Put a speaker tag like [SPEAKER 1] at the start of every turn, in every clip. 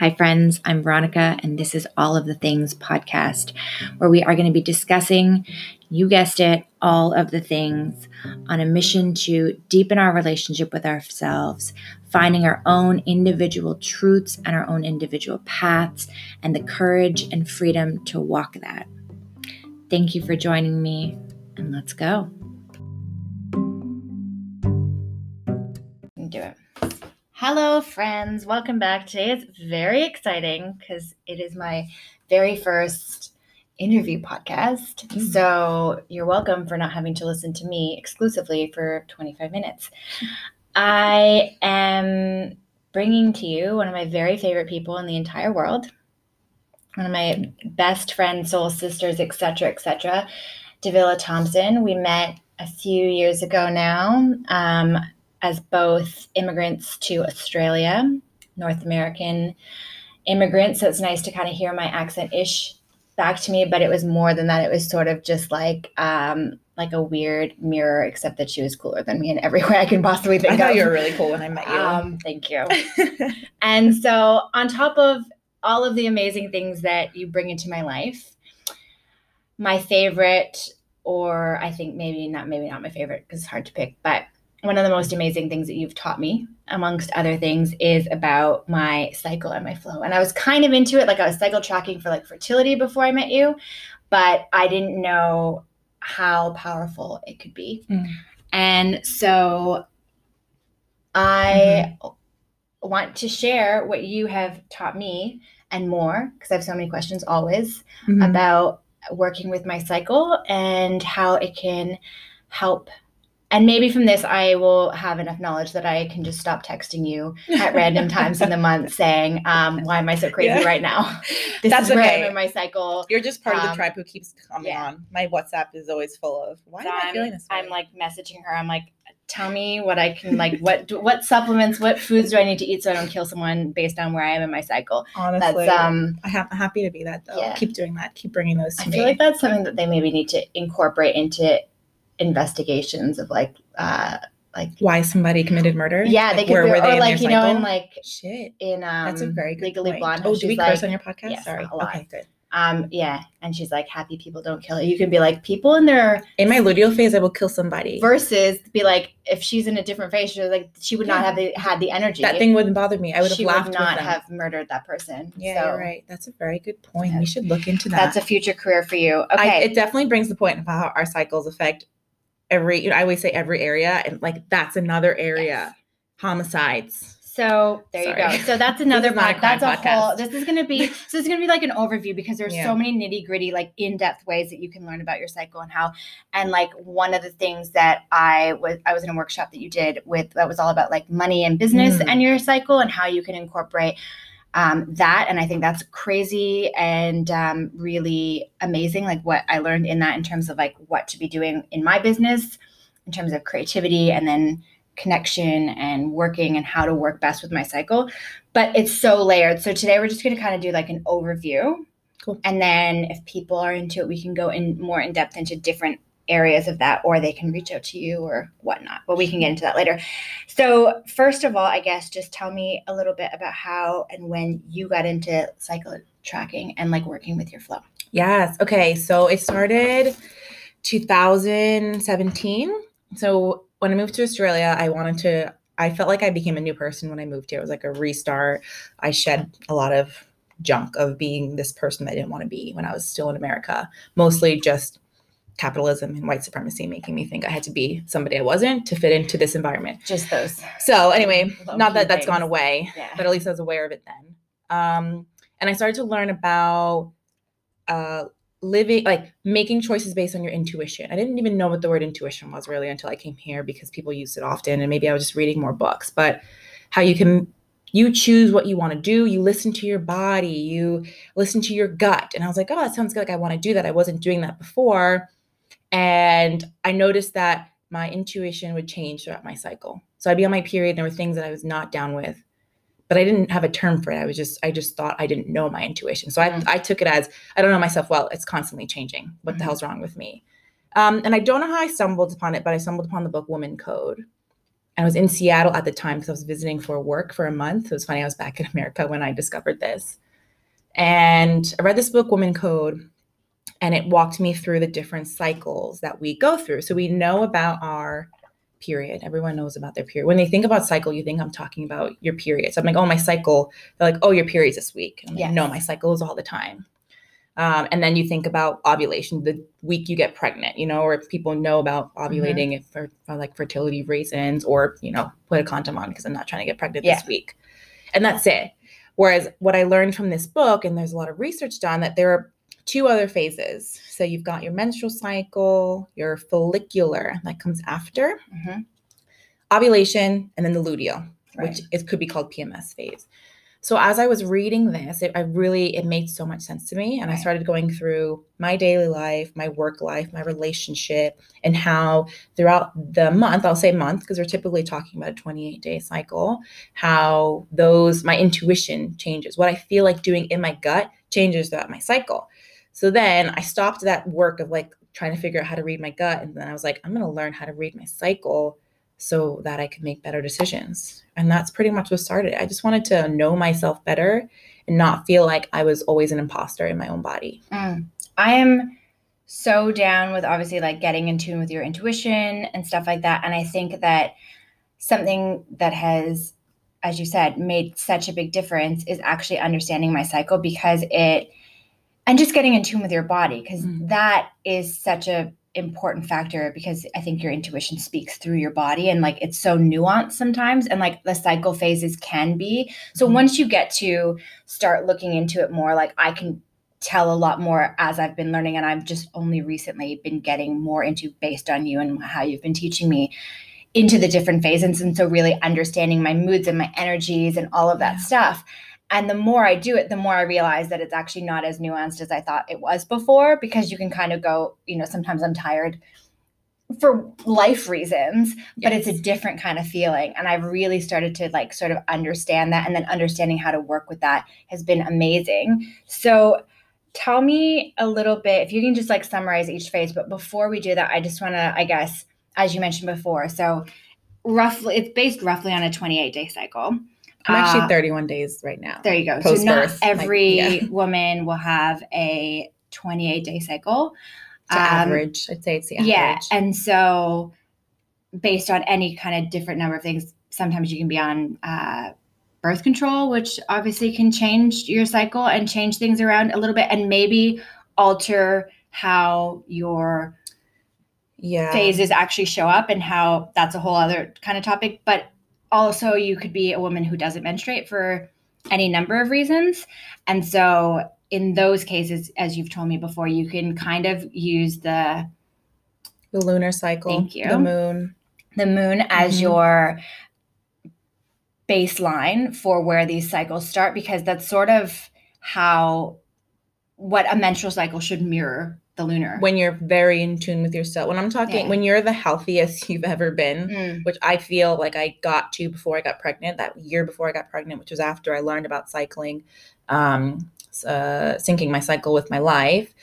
[SPEAKER 1] Hi, friends. I'm Veronica, and this is All of the Things podcast, where we are going to be discussing, you guessed it, all of the things on a mission to deepen our relationship with ourselves, finding our own individual truths and our own individual paths, and the courage and freedom to walk that. Thank you for joining me, and let's go. Do it. Hello, friends. Welcome back. Today is very exciting because it is my very first interview podcast. Mm. So you're welcome for not having to listen to me exclusively for 25 minutes. I am bringing to you one of my very favorite people in the entire world, one of my best friends, soul sisters, etc., etc., Davila Thompson. We met a few years ago now. Um, as both immigrants to Australia, North American immigrants. So it's nice to kind of hear my accent ish back to me, but it was more than that. It was sort of just like um, like a weird mirror, except that she was cooler than me in every way I can possibly think
[SPEAKER 2] I thought
[SPEAKER 1] of.
[SPEAKER 2] you were really cool when I met you.
[SPEAKER 1] Um, thank you. and so, on top of all of the amazing things that you bring into my life, my favorite, or I think maybe not, maybe not my favorite because it's hard to pick, but one of the most amazing things that you've taught me, amongst other things, is about my cycle and my flow. And I was kind of into it, like I was cycle tracking for like fertility before I met you, but I didn't know how powerful it could be. Mm. And so I mm-hmm. want to share what you have taught me and more, because I have so many questions always mm-hmm. about working with my cycle and how it can help and maybe from this i will have enough knowledge that i can just stop texting you at random times in the month saying um, why am i so crazy yeah. right now
[SPEAKER 2] this That's is where okay.
[SPEAKER 1] i'm in my cycle
[SPEAKER 2] you're just part um, of the um, tribe who keeps coming yeah. on my whatsapp is always full of why so am i feeling this
[SPEAKER 1] way? i'm like messaging her i'm like tell me what i can like what what supplements what foods do i need to eat so i don't kill someone based on where i am in my cycle
[SPEAKER 2] honestly that's um I am happy to be that though yeah. keep doing that keep bringing those to
[SPEAKER 1] I
[SPEAKER 2] me
[SPEAKER 1] feel like that's something that they maybe need to incorporate into investigations of like uh like
[SPEAKER 2] why somebody committed murder.
[SPEAKER 1] Yeah, they
[SPEAKER 2] could where,
[SPEAKER 1] were they or like you cycle? know in like
[SPEAKER 2] shit
[SPEAKER 1] in um
[SPEAKER 2] that's a very good
[SPEAKER 1] legally
[SPEAKER 2] point.
[SPEAKER 1] blonde.
[SPEAKER 2] Oh, do we
[SPEAKER 1] like,
[SPEAKER 2] curse on your podcast?
[SPEAKER 1] Yes,
[SPEAKER 2] Sorry. Okay, good.
[SPEAKER 1] Um, yeah, and she's like, "Happy people don't kill." You can be like, "People in their
[SPEAKER 2] in my luteal phase, I will kill somebody."
[SPEAKER 1] Versus be like, if she's in a different phase, she's like, she would yeah. not have the, had the energy.
[SPEAKER 2] That thing wouldn't bother me. I would have
[SPEAKER 1] she
[SPEAKER 2] laughed.
[SPEAKER 1] Would not have murdered that person.
[SPEAKER 2] Yeah, so, right. That's a very good point. Yeah. We should look into that.
[SPEAKER 1] That's a future career for you. Okay,
[SPEAKER 2] I, it definitely brings the point of how our cycles affect every you know, I always say every area and like that's another area. Yes. Homicides.
[SPEAKER 1] So there Sorry. you go. So that's another part. That's a podcast. whole. This is going to be. So this is going to be like an overview because there's yeah. so many nitty gritty, like in depth ways that you can learn about your cycle and how. And like one of the things that I was, I was in a workshop that you did with that was all about like money and business mm. and your cycle and how you can incorporate um, that. And I think that's crazy and um, really amazing. Like what I learned in that in terms of like what to be doing in my business, in terms of creativity, and then connection and working and how to work best with my cycle. But it's so layered. So today we're just going to kind of do like an overview. Cool. And then if people are into it, we can go in more in depth into different areas of that, or they can reach out to you or whatnot. But we can get into that later. So, first of all, I guess just tell me a little bit about how and when you got into cycle tracking and like working with your flow.
[SPEAKER 2] Yes. Okay. So it started 2017. So when I moved to Australia, I wanted to, I felt like I became a new person when I moved here. It was like a restart. I shed a lot of junk of being this person I didn't want to be when I was still in America, mostly just capitalism and white supremacy making me think I had to be somebody I wasn't to fit into this environment.
[SPEAKER 1] Just those.
[SPEAKER 2] So anyway, not that that's gone away, yeah. but at least I was aware of it then. Um, and I started to learn about uh, living, like making choices based on your intuition. I didn't even know what the word intuition was really until I came here because people used it often, and maybe I was just reading more books. But how you can you choose what you want to do you listen to your body you listen to your gut and i was like oh that sounds good like i want to do that i wasn't doing that before and I noticed that my intuition would change throughout my cycle. So I'd be on my period, and there were things that I was not down with, but I didn't have a term for it. I was just, I just thought I didn't know my intuition. So mm-hmm. I, I took it as I don't know myself well. It's constantly changing. What mm-hmm. the hell's wrong with me? Um, and I don't know how I stumbled upon it, but I stumbled upon the book Woman Code. And I was in Seattle at the time because I was visiting for work for a month. It was funny. I was back in America when I discovered this. And I read this book, Woman Code, and it walked me through the different cycles that we go through. So we know about our period. Everyone knows about their period. When they think about cycle, you think I'm talking about your period. So I'm like, oh, my cycle. They're like, oh, your period's this week. I'm like, no, my cycle is all the time. Um, and then you think about ovulation, the week you get pregnant, you know, or if people know about mm-hmm. ovulating mm-hmm. for, for, like fertility reasons, or you know, put a condom on because I'm not trying to get pregnant yeah. this week, and that's it. Whereas what I learned from this book, and there's a lot of research done, that there are two other phases. So you've got your menstrual cycle, your follicular that comes after, mm-hmm. ovulation, and then the luteal, right. which it could be called PMS phase. So as I was reading this, it I really it made so much sense to me, and I started going through my daily life, my work life, my relationship, and how throughout the month, I'll say month because we're typically talking about a 28 day cycle, how those my intuition changes, what I feel like doing in my gut changes throughout my cycle. So then I stopped that work of like trying to figure out how to read my gut, and then I was like, I'm going to learn how to read my cycle so that I could make better decisions. And that's pretty much what started. I just wanted to know myself better and not feel like I was always an imposter in my own body.
[SPEAKER 1] Mm. I am so down with obviously like getting in tune with your intuition and stuff like that. And I think that something that has, as you said, made such a big difference is actually understanding my cycle because it, and just getting in tune with your body because mm. that is such a important factor because I think your intuition speaks through your body and like it's so nuanced sometimes and like the cycle phases can be. So mm-hmm. once you get to start looking into it more, like I can tell a lot more as I've been learning and I've just only recently been getting more into based on you and how you've been teaching me into the different phases and so really understanding my moods and my energies and all of that yeah. stuff and the more I do it, the more I realize that it's actually not as nuanced as I thought it was before because you can kind of go, you know, sometimes I'm tired for life reasons, but it's a different kind of feeling. And I've really started to like sort of understand that. And then understanding how to work with that has been amazing. So tell me a little bit, if you can just like summarize each phase. But before we do that, I just want to, I guess, as you mentioned before, so roughly, it's based roughly on a 28 day cycle.
[SPEAKER 2] I'm actually uh, 31 days right now.
[SPEAKER 1] There you go. So not every like, yeah. woman will have a 28 day cycle.
[SPEAKER 2] Um, average. I'd say it's the average.
[SPEAKER 1] Yeah. And so based on any kind of different number of things, sometimes you can be on uh, birth control, which obviously can change your cycle and change things around a little bit and maybe alter how your yeah. phases actually show up and how that's a whole other kind of topic. But also you could be a woman who doesn't menstruate for any number of reasons. And so in those cases as you've told me before you can kind of use the
[SPEAKER 2] the lunar cycle
[SPEAKER 1] thank you.
[SPEAKER 2] the moon.
[SPEAKER 1] The moon as mm-hmm. your baseline for where these cycles start because that's sort of how what a menstrual cycle should mirror the lunar
[SPEAKER 2] when you're very in tune with yourself when i'm talking yeah. when you're the healthiest you've ever been mm. which i feel like i got to before i got pregnant that year before i got pregnant which was after i learned about cycling um, uh, syncing my cycle with my life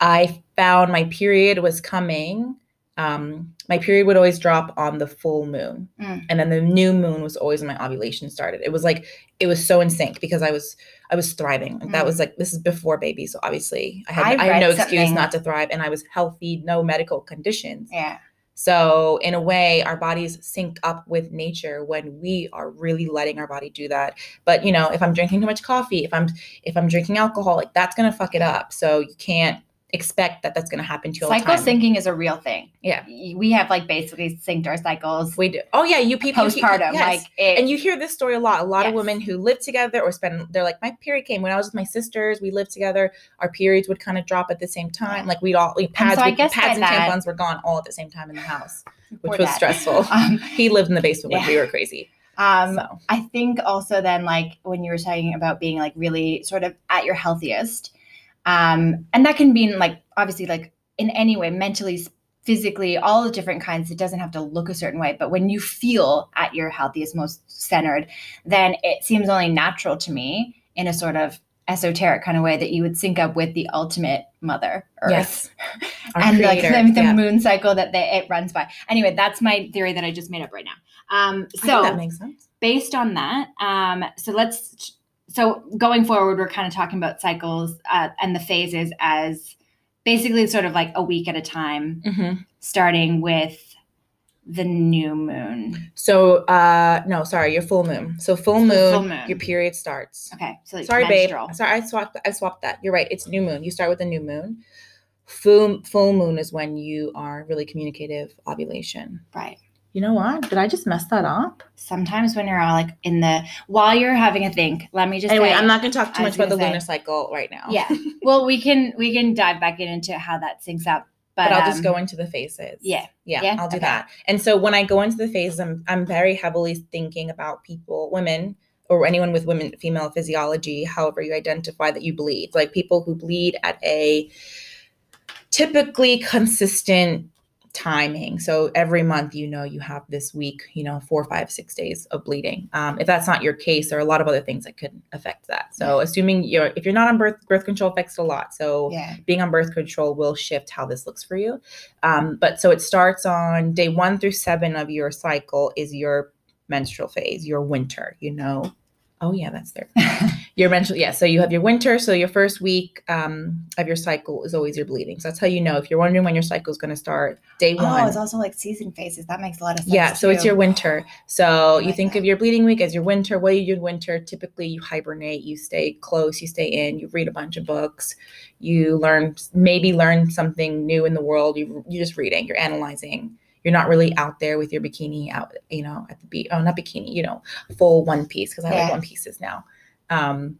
[SPEAKER 2] i found my period was coming um, my period would always drop on the full moon mm. and then the new moon was always when my ovulation started it was like it was so in sync because i was i was thriving like, mm. that was like this is before baby so obviously i had, I, I had no something. excuse not to thrive and i was healthy no medical conditions
[SPEAKER 1] yeah
[SPEAKER 2] so in a way our bodies sync up with nature when we are really letting our body do that but you know if i'm drinking too much coffee if i'm if i'm drinking alcohol like that's gonna fuck it up so you can't expect that that's going to happen to you
[SPEAKER 1] cycle syncing is a real thing.
[SPEAKER 2] Yeah.
[SPEAKER 1] We have like basically synced our cycles
[SPEAKER 2] we do. Oh yeah you people
[SPEAKER 1] postpartum
[SPEAKER 2] yes.
[SPEAKER 1] like
[SPEAKER 2] it, and you hear this story a lot. A lot yes. of women who live together or spend they're like my period came when i was with my sisters. We lived together. Our periods would kind of drop at the same time. Like we'd all we pads, so we, pads and that, tampons were gone all at the same time in the house which was that. stressful. Um, he lived in the basement yeah. when we were crazy.
[SPEAKER 1] Um, so. I think also then like when you were talking about being like really sort of at your healthiest, um, and that can mean like obviously like in any way, mentally, physically, all the different kinds. It doesn't have to look a certain way, but when you feel at your healthiest, most centered, then it seems only natural to me in a sort of esoteric kind of way that you would sync up with the ultimate mother earth
[SPEAKER 2] yes
[SPEAKER 1] and like the, the yeah. moon cycle that they, it runs by anyway that's my theory that i just made up right now Um, so that makes sense. Based on that, um, so let's so going forward, we're kind of talking about cycles uh, and the phases as basically sort of like a week at a time, mm-hmm. starting with the new moon.
[SPEAKER 2] So uh no, sorry, your full moon. So full moon, full moon. your period starts.
[SPEAKER 1] Okay. So like
[SPEAKER 2] sorry, menstrual. babe. Sorry, I swapped I swapped that. You're right. It's new moon. You start with a new moon. Full full moon is when you are really communicative ovulation.
[SPEAKER 1] Right.
[SPEAKER 2] You know what? Did I just mess that up?
[SPEAKER 1] Sometimes when you're all like in the while you're having a think, let me just
[SPEAKER 2] anyway. Say, I'm not going to talk too much about the say, lunar cycle right now.
[SPEAKER 1] Yeah. well, we can we can dive back into how that syncs up
[SPEAKER 2] but, but I'll um, just go into the phases.
[SPEAKER 1] Yeah.
[SPEAKER 2] Yeah, yeah? I'll do okay. that. And so when I go into the phases, I'm I'm very heavily thinking about people, women, or anyone with women female physiology, however you identify that you bleed. Like people who bleed at a typically consistent timing. So every month, you know, you have this week, you know, four, five, six days of bleeding. Um, if that's not your case, there are a lot of other things that could affect that. So assuming you're, if you're not on birth, birth control affects a lot. So yeah. being on birth control will shift how this looks for you. Um, but so it starts on day one through seven of your cycle is your menstrual phase, your winter, you know, Oh yeah, that's there. your menstrual, yeah. So you have your winter. So your first week um, of your cycle is always your bleeding. So that's how you know. If you're wondering when your cycle is going to start, day one.
[SPEAKER 1] Oh, it's also like season phases. That makes a lot of sense.
[SPEAKER 2] Yeah. So too. it's your winter. So like you think that. of your bleeding week as your winter. What do you do in winter? Typically, you hibernate. You stay close. You stay in. You read a bunch of books. You learn maybe learn something new in the world. You you're just reading. You're analyzing you're not really out there with your bikini out, you know, at the beach. Oh, not bikini, you know, full one piece because I yeah. like one pieces now. Um,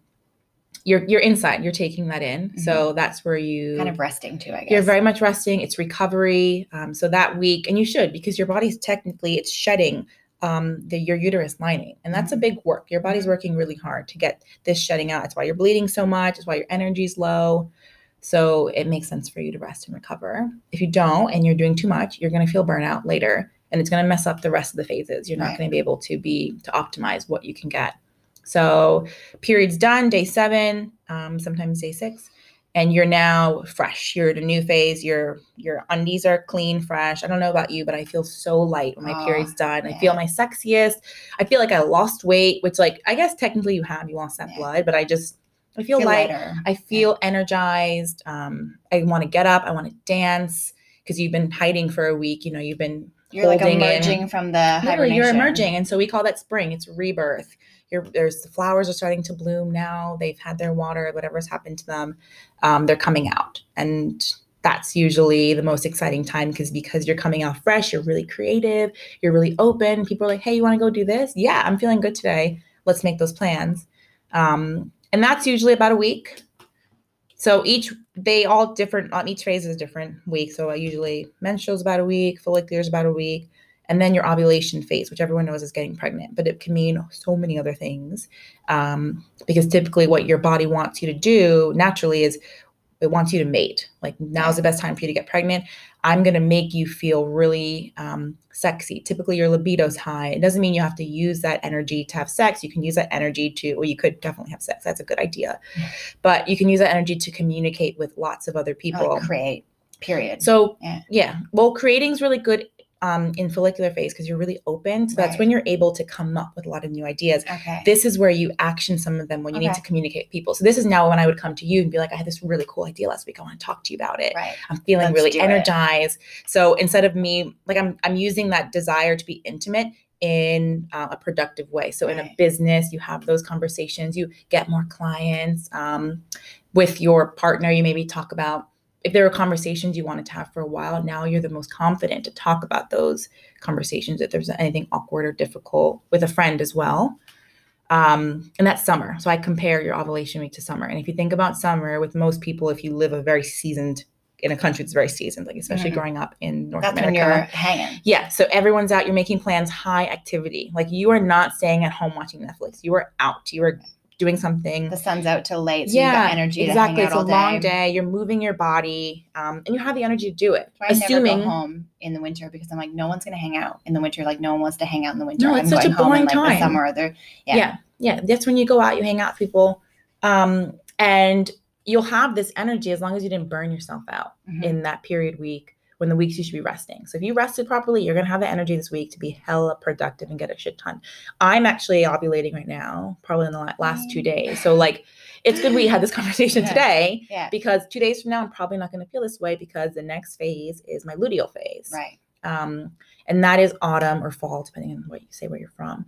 [SPEAKER 2] you're you're inside. You're taking that in. Mm-hmm. So that's where you
[SPEAKER 1] kind of resting too. I guess
[SPEAKER 2] you're very much resting. It's recovery. Um, so that week, and you should because your body's technically it's shedding um, the, your uterus lining, and that's a mm-hmm. big work. Your body's mm-hmm. working really hard to get this shedding out. That's why you're bleeding so much. it's why your energy's low. So it makes sense for you to rest and recover. If you don't and you're doing too much, you're going to feel burnout later and it's going to mess up the rest of the phases. You're not right. going to be able to be to optimize what you can get. So period's done, day seven, um, sometimes day six, and you're now fresh. You're in a new phase. Your your undies are clean, fresh. I don't know about you, but I feel so light when my oh, period's done. I feel my sexiest. I feel like I lost weight, which like I guess technically you have you lost that yeah. blood, but I just I feel, feel light. Lighter. I feel yeah. energized. Um, I want to get up. I want to dance because you've been hiding for a week. You know, you've been
[SPEAKER 1] you're like emerging in. from the hibernation.
[SPEAKER 2] You're emerging, and so we call that spring. It's rebirth. There's the flowers are starting to bloom now. They've had their water. Whatever's happened to them, um, they're coming out, and that's usually the most exciting time because because you're coming out fresh. You're really creative. You're really open. People are like, "Hey, you want to go do this? Yeah, I'm feeling good today. Let's make those plans." Um, and that's usually about a week. So each they all different on each phase is a different week. So I usually menstrual is about a week, follicular is about a week, and then your ovulation phase, which everyone knows is getting pregnant, but it can mean so many other things. Um, because typically, what your body wants you to do naturally is it wants you to mate. Like now's the best time for you to get pregnant. I'm going to make you feel really um, sexy. Typically, your libido's high. It doesn't mean you have to use that energy to have sex. You can use that energy to, well, you could definitely have sex. That's a good idea. But you can use that energy to communicate with lots of other people.
[SPEAKER 1] Like create, period.
[SPEAKER 2] So, yeah. yeah. Well, creating is really good um, in follicular phase because you're really open. So right. that's when you're able to come up with a lot of new ideas.
[SPEAKER 1] Okay.
[SPEAKER 2] This is where you action some of them when you okay. need to communicate with people. So this is now when I would come to you and be like, I had this really cool idea last week. I want to talk to you about it.
[SPEAKER 1] Right.
[SPEAKER 2] I'm feeling Let's really energized. It. So instead of me, like I'm, I'm using that desire to be intimate in uh, a productive way. So right. in a business, you have those conversations, you get more clients. Um, with your partner, you maybe talk about if there were conversations you wanted to have for a while, now you're the most confident to talk about those conversations if there's anything awkward or difficult with a friend as well. Um, and that's summer. So I compare your ovulation week to summer. And if you think about summer, with most people, if you live a very seasoned in a country that's very seasoned, like especially mm-hmm. growing up in North that's America.
[SPEAKER 1] When you're hanging.
[SPEAKER 2] Yeah. So everyone's out, you're making plans, high activity. Like you are not staying at home watching Netflix. You are out. You are doing something.
[SPEAKER 1] The sun's out till late, so yeah, energy.
[SPEAKER 2] Exactly,
[SPEAKER 1] it's
[SPEAKER 2] a long day. You're moving your body, um, and you have the energy to do it.
[SPEAKER 1] I Assuming never go home in the winter because I'm like, no one's gonna hang out in the winter. Like no one wants to hang out in the winter.
[SPEAKER 2] No, it's I'm such a boring in, like, time.
[SPEAKER 1] The summer, there.
[SPEAKER 2] Yeah. yeah, yeah. That's when you go out, you hang out with people, um, and you'll have this energy as long as you didn't burn yourself out mm-hmm. in that period week when the weeks you should be resting. So if you rested properly, you're gonna have the energy this week to be hella productive and get a shit ton. I'm actually ovulating right now, probably in the last two days. So like it's good we had this conversation yeah. today
[SPEAKER 1] yeah.
[SPEAKER 2] because two days from now I'm probably not gonna feel this way because the next phase is my luteal phase.
[SPEAKER 1] Right.
[SPEAKER 2] Um, and that is autumn or fall, depending on what you say where you're from.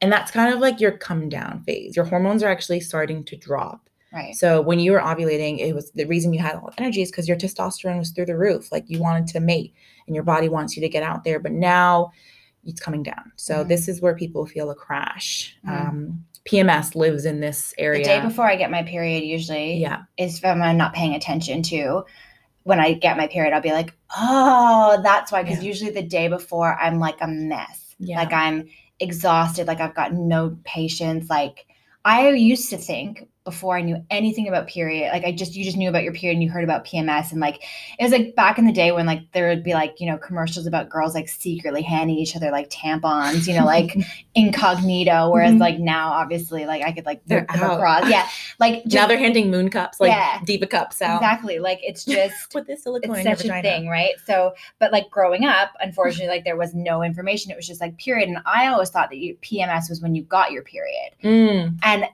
[SPEAKER 2] And that's kind of like your come down phase. Your hormones are actually starting to drop.
[SPEAKER 1] Right.
[SPEAKER 2] So when you were ovulating, it was the reason you had all the energy is because your testosterone was through the roof. Like you wanted to mate and your body wants you to get out there. But now it's coming down. So mm-hmm. this is where people feel a crash. Mm-hmm. Um, PMS lives in this area.
[SPEAKER 1] The day before I get my period, usually,
[SPEAKER 2] yeah,
[SPEAKER 1] is if I'm not paying attention to. When I get my period, I'll be like, oh, that's why. Because yeah. usually the day before, I'm like a mess.
[SPEAKER 2] Yeah.
[SPEAKER 1] Like I'm exhausted, like I've got no patience. Like I used to think before I knew anything about period. Like I just you just knew about your period and you heard about PMS and like it was like back in the day when like there would be like, you know, commercials about girls like secretly handing each other like tampons, you know, like incognito. Whereas mm-hmm. like now obviously like I could like
[SPEAKER 2] they're
[SPEAKER 1] across. Yeah. Like
[SPEAKER 2] just, now they're handing moon cups, like yeah, diva cups out.
[SPEAKER 1] Exactly. Like it's just
[SPEAKER 2] with this silicone
[SPEAKER 1] it's such a thing, right? So but like growing up, unfortunately, like there was no information. It was just like period. And I always thought that you, PMS was when you got your period.
[SPEAKER 2] Mm.
[SPEAKER 1] And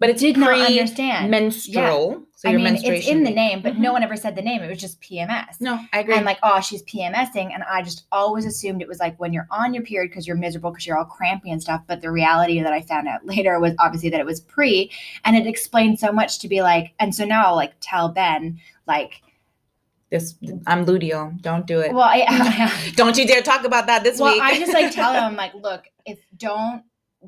[SPEAKER 2] but it
[SPEAKER 1] did not understand
[SPEAKER 2] menstrual.
[SPEAKER 1] Yeah. So I mean, it's in the name, but mm-hmm. no one ever said the name. It was just PMS.
[SPEAKER 2] No, I agree.
[SPEAKER 1] And like, oh, she's PMSing, and I just always assumed it was like when you're on your period because you're miserable because you're all crampy and stuff. But the reality that I found out later was obviously that it was pre, and it explained so much to be like. And so now I'll like tell Ben like
[SPEAKER 2] this I'm luteal. Don't do it.
[SPEAKER 1] Well, I, I,
[SPEAKER 2] don't you dare talk about that this
[SPEAKER 1] well,
[SPEAKER 2] week.
[SPEAKER 1] I just like tell him like, look, if don't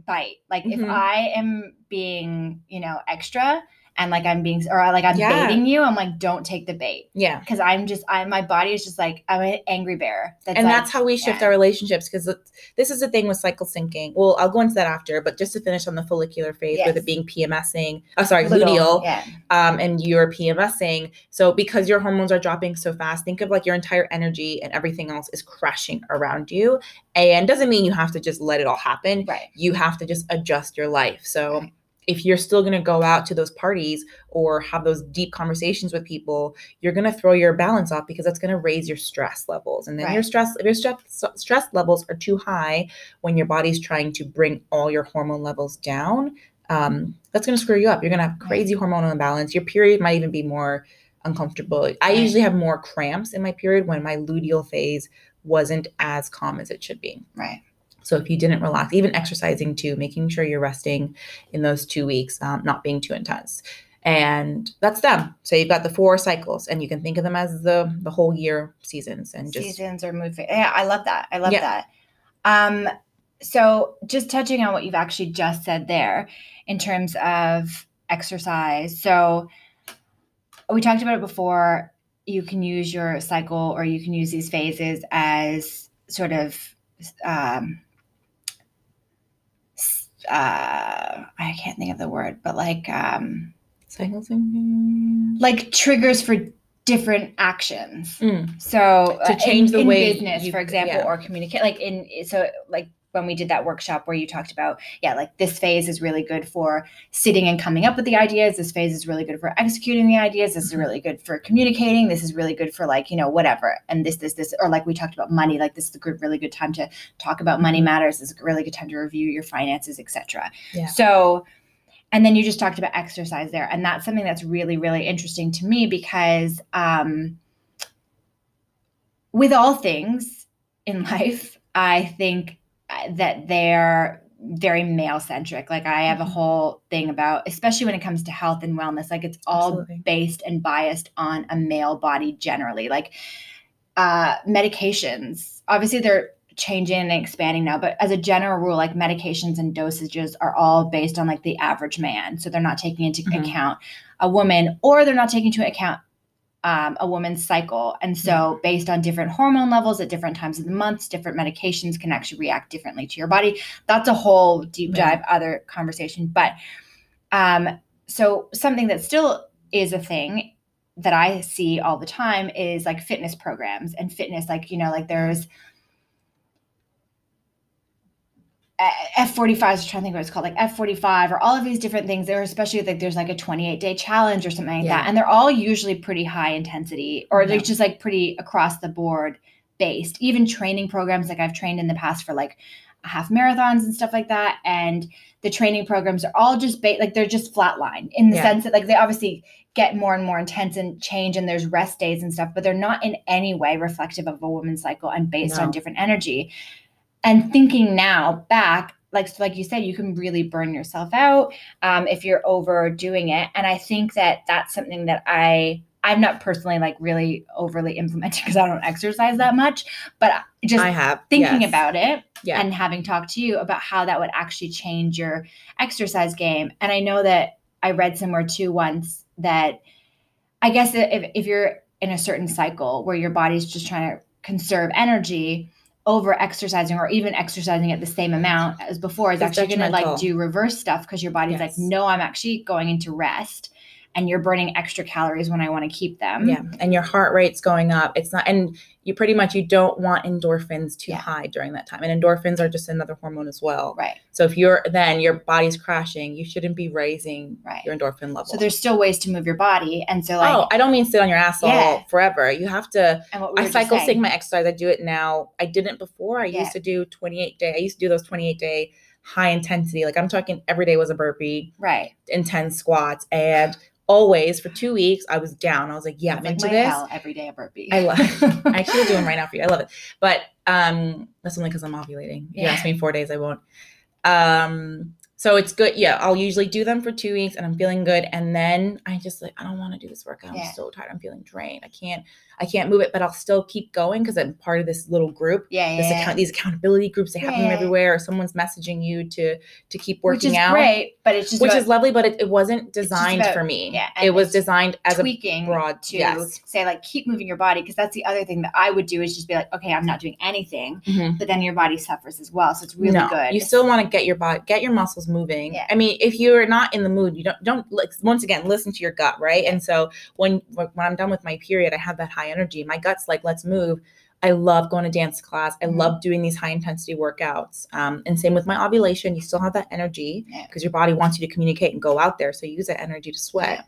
[SPEAKER 1] bite. Like mm-hmm. if I am being, you know, extra, and like I'm being or like I'm yeah. baiting you, I'm like, don't take the bait.
[SPEAKER 2] Yeah.
[SPEAKER 1] Because I'm just I my body is just like I'm an angry bear.
[SPEAKER 2] That's and like, that's how we shift yeah. our relationships because this is the thing with cycle syncing. Well, I'll go into that after, but just to finish on the follicular phase yes. with it being PMSing, oh sorry, Little, luteal,
[SPEAKER 1] yeah.
[SPEAKER 2] um, and you're PMSing. So because your hormones are dropping so fast, think of like your entire energy and everything else is crashing around you. And doesn't mean you have to just let it all happen.
[SPEAKER 1] Right.
[SPEAKER 2] You have to just adjust your life. So right if you're still going to go out to those parties or have those deep conversations with people you're going to throw your balance off because that's going to raise your stress levels and then right. your stress if your stress stress levels are too high when your body's trying to bring all your hormone levels down um, that's going to screw you up you're going to have crazy right. hormonal imbalance your period might even be more uncomfortable i right. usually have more cramps in my period when my luteal phase wasn't as calm as it should be
[SPEAKER 1] right
[SPEAKER 2] so if you didn't relax, even exercising too, making sure you're resting in those two weeks, um, not being too intense. And that's them. So you've got the four cycles, and you can think of them as the the whole year seasons and just
[SPEAKER 1] seasons are moving. Yeah, I love that. I love yeah. that. Um, so just touching on what you've actually just said there, in terms of exercise. So we talked about it before. You can use your cycle, or you can use these phases as sort of um, uh, I can't think of the word, but like um, like triggers for different actions.
[SPEAKER 2] Mm.
[SPEAKER 1] So
[SPEAKER 2] to change
[SPEAKER 1] in,
[SPEAKER 2] the
[SPEAKER 1] in
[SPEAKER 2] way
[SPEAKER 1] business, you, for example, yeah. or communicate, like in so like when we did that workshop where you talked about, yeah, like this phase is really good for sitting and coming up with the ideas. This phase is really good for executing the ideas. This is mm-hmm. really good for communicating. This is really good for like, you know, whatever. And this, this, this, or like we talked about money, like this is a good, really good time to talk about money matters. This is a really good time to review your finances, etc.
[SPEAKER 2] Yeah.
[SPEAKER 1] So, and then you just talked about exercise there. And that's something that's really, really interesting to me because um, with all things in life, I think that they're very male centric. Like I have a mm-hmm. whole thing about, especially when it comes to health and wellness, like it's all Absolutely. based and biased on a male body generally. Like uh, medications, obviously they're changing and expanding now, but as a general rule, like medications and dosages are all based on like the average man. So they're not taking into mm-hmm. account a woman or they're not taking into account um, a woman's cycle. And so, mm-hmm. based on different hormone levels at different times of the months, different medications can actually react differently to your body. That's a whole deep dive, right. other conversation. But um, so, something that still is a thing that I see all the time is like fitness programs and fitness, like, you know, like there's F45 is trying to think what it's called, like F45 or all of these different things. There, especially like there's like a 28 day challenge or something like yeah. that. And they're all usually pretty high intensity or yeah. they're just like pretty across the board based. Even training programs, like I've trained in the past for like half marathons and stuff like that. And the training programs are all just ba- like they're just flatline in the yeah. sense that like they obviously get more and more intense and change and there's rest days and stuff, but they're not in any way reflective of a woman's cycle and based no. on different energy and thinking now back like so like you said you can really burn yourself out um, if you're overdoing it and i think that that's something that i i'm not personally like really overly implementing because i don't exercise that much but just
[SPEAKER 2] i have
[SPEAKER 1] thinking yes. about it yeah. and having talked to you about how that would actually change your exercise game and i know that i read somewhere too once that i guess if, if you're in a certain cycle where your body's just trying to conserve energy over exercising or even exercising at the same amount as before is it's actually going to like do reverse stuff because your body's yes. like no i'm actually going into rest and you're burning extra calories when I want to keep them.
[SPEAKER 2] Yeah. And your heart rate's going up. It's not and you pretty much you don't want endorphins too yeah. high during that time. And endorphins are just another hormone as well.
[SPEAKER 1] Right.
[SPEAKER 2] So if you're then your body's crashing, you shouldn't be raising right. your endorphin level.
[SPEAKER 1] So there's still ways to move your body. And so like
[SPEAKER 2] Oh, I don't mean sit on your ass yeah. all forever. You have to we I cycle sigma exercise. I do it now. I didn't before. I yeah. used to do 28 day. I used to do those 28 day high intensity. Like I'm talking every day was a burpee.
[SPEAKER 1] Right.
[SPEAKER 2] Intense squats and always for two weeks I was down. I was like, yeah, I'm like into this.
[SPEAKER 1] every day a burpee.
[SPEAKER 2] I love it. I actually do them right now for you. I love it. But um that's only because I'm ovulating. Yeah. You ask me four days, I won't. Um so it's good. Yeah, I'll usually do them for two weeks and I'm feeling good. And then I just like, I don't want to do this workout. I'm so tired. I'm feeling drained. I can't, I can't move it, but I'll still keep going because I'm part of this little group.
[SPEAKER 1] Yeah.
[SPEAKER 2] This
[SPEAKER 1] yeah,
[SPEAKER 2] account, these accountability groups, they have yeah. everywhere. Or someone's messaging you to to keep working
[SPEAKER 1] which is
[SPEAKER 2] out.
[SPEAKER 1] Great, but it's just
[SPEAKER 2] which about, is lovely, but it, it wasn't designed
[SPEAKER 1] about,
[SPEAKER 2] for me.
[SPEAKER 1] Yeah.
[SPEAKER 2] It was designed as
[SPEAKER 1] tweaking
[SPEAKER 2] a broad
[SPEAKER 1] to yes. say like keep moving your body because that's the other thing that I would do is just be like, okay, I'm not doing anything, mm-hmm. but then your body suffers as well. So it's really no, good.
[SPEAKER 2] You still want to get your body, get your muscles moving. Yeah. I mean, if you're not in the mood, you don't don't like once again listen to your gut, right? And so when when I'm done with my period, I have that high energy. My gut's like, let's move. I love going to dance class. I mm-hmm. love doing these high intensity workouts. Um, and same with my ovulation, you still have that energy because yeah. your body wants you to communicate and go out there. So you use that energy to sweat. Yeah.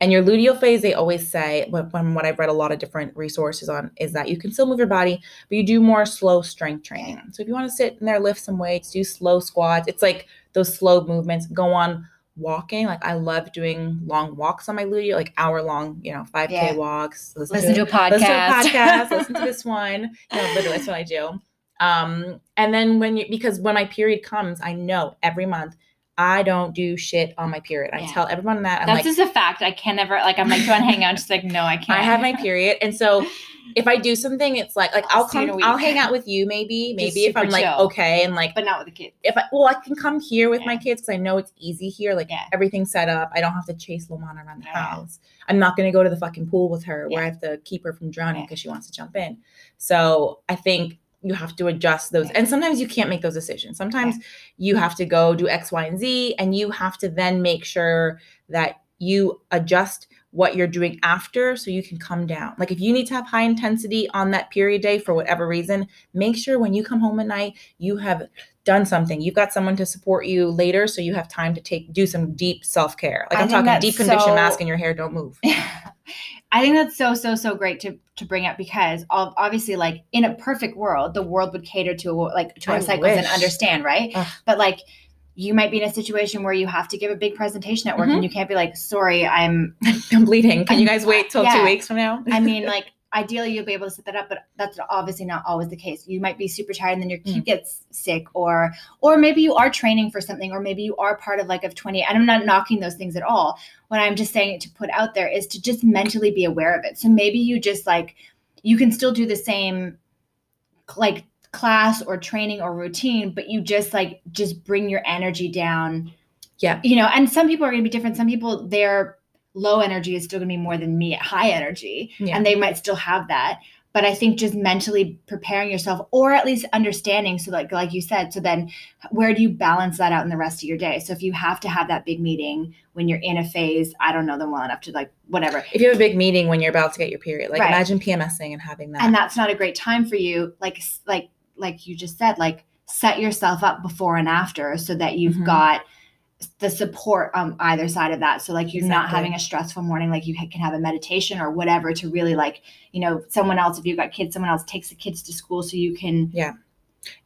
[SPEAKER 2] And your luteal phase, they always say, from what I've read a lot of different resources on, is that you can still move your body, but you do more slow strength training. So if you want to sit in there, lift some weights, do slow squats, it's like those slow movements, go on walking. Like I love doing long walks on my luteal, like hour long, you know, 5K yeah. walks.
[SPEAKER 1] Listen, listen to, a podcast. Listen to a
[SPEAKER 2] podcast. listen to this one. You know, literally that's what I do. Um, and then when you because when my period comes, I know every month I don't do shit on my period. I yeah. tell everyone that.
[SPEAKER 1] I'm That's like, just a fact. I can never like I'm like, do you want to hang out? Just like, no, I can't.
[SPEAKER 2] I have my period. And so if I do something, it's like like I'll, I'll come, I'll hang out with you maybe, maybe if I'm like chill. okay and like
[SPEAKER 1] but not with the kids.
[SPEAKER 2] If I well, I can come here with yeah. my kids because I know it's easy here, like yeah. everything's set up. I don't have to chase Lomana around the yeah. house. I'm not gonna go to the fucking pool with her where I have to keep her from drowning because she wants to jump in. So I think you have to adjust those and sometimes you can't make those decisions sometimes you have to go do x y and z and you have to then make sure that you adjust what you're doing after so you can come down. Like if you need to have high intensity on that period day for whatever reason, make sure when you come home at night you have done something. You've got someone to support you later so you have time to take do some deep self-care. Like I am talking deep condition so, mask in your hair, don't move.
[SPEAKER 1] I think that's so so so great to to bring up because obviously like in a perfect world the world would cater to like to our I cycles wish. and understand, right? Ugh. But like you might be in a situation where you have to give a big presentation at work mm-hmm. and you can't be like, sorry, I'm
[SPEAKER 2] I'm bleeding. Can you guys wait till yeah. two weeks from now?
[SPEAKER 1] I mean, like ideally you'll be able to set that up, but that's obviously not always the case. You might be super tired and then your kid mm. gets sick or or maybe you are training for something or maybe you are part of like of 20 and I'm not knocking those things at all. What I'm just saying to put out there is to just mentally be aware of it. So maybe you just like you can still do the same like class or training or routine, but you just like just bring your energy down.
[SPEAKER 2] Yeah.
[SPEAKER 1] You know, and some people are going to be different. Some people their low energy is still going to be more than me at high energy yeah. and they might still have that. But I think just mentally preparing yourself or at least understanding so like like you said, so then where do you balance that out in the rest of your day? So if you have to have that big meeting when you're in a phase, I don't know them well enough to like whatever.
[SPEAKER 2] If you have a big meeting when you're about to get your period, like right. imagine PMSing and having that.
[SPEAKER 1] And that's not a great time for you. Like like like you just said, like set yourself up before and after so that you've mm-hmm. got the support on either side of that. So like you're exactly. not having a stressful morning, like you can have a meditation or whatever to really like, you know, someone else, if you've got kids, someone else takes the kids to school so you can
[SPEAKER 2] yeah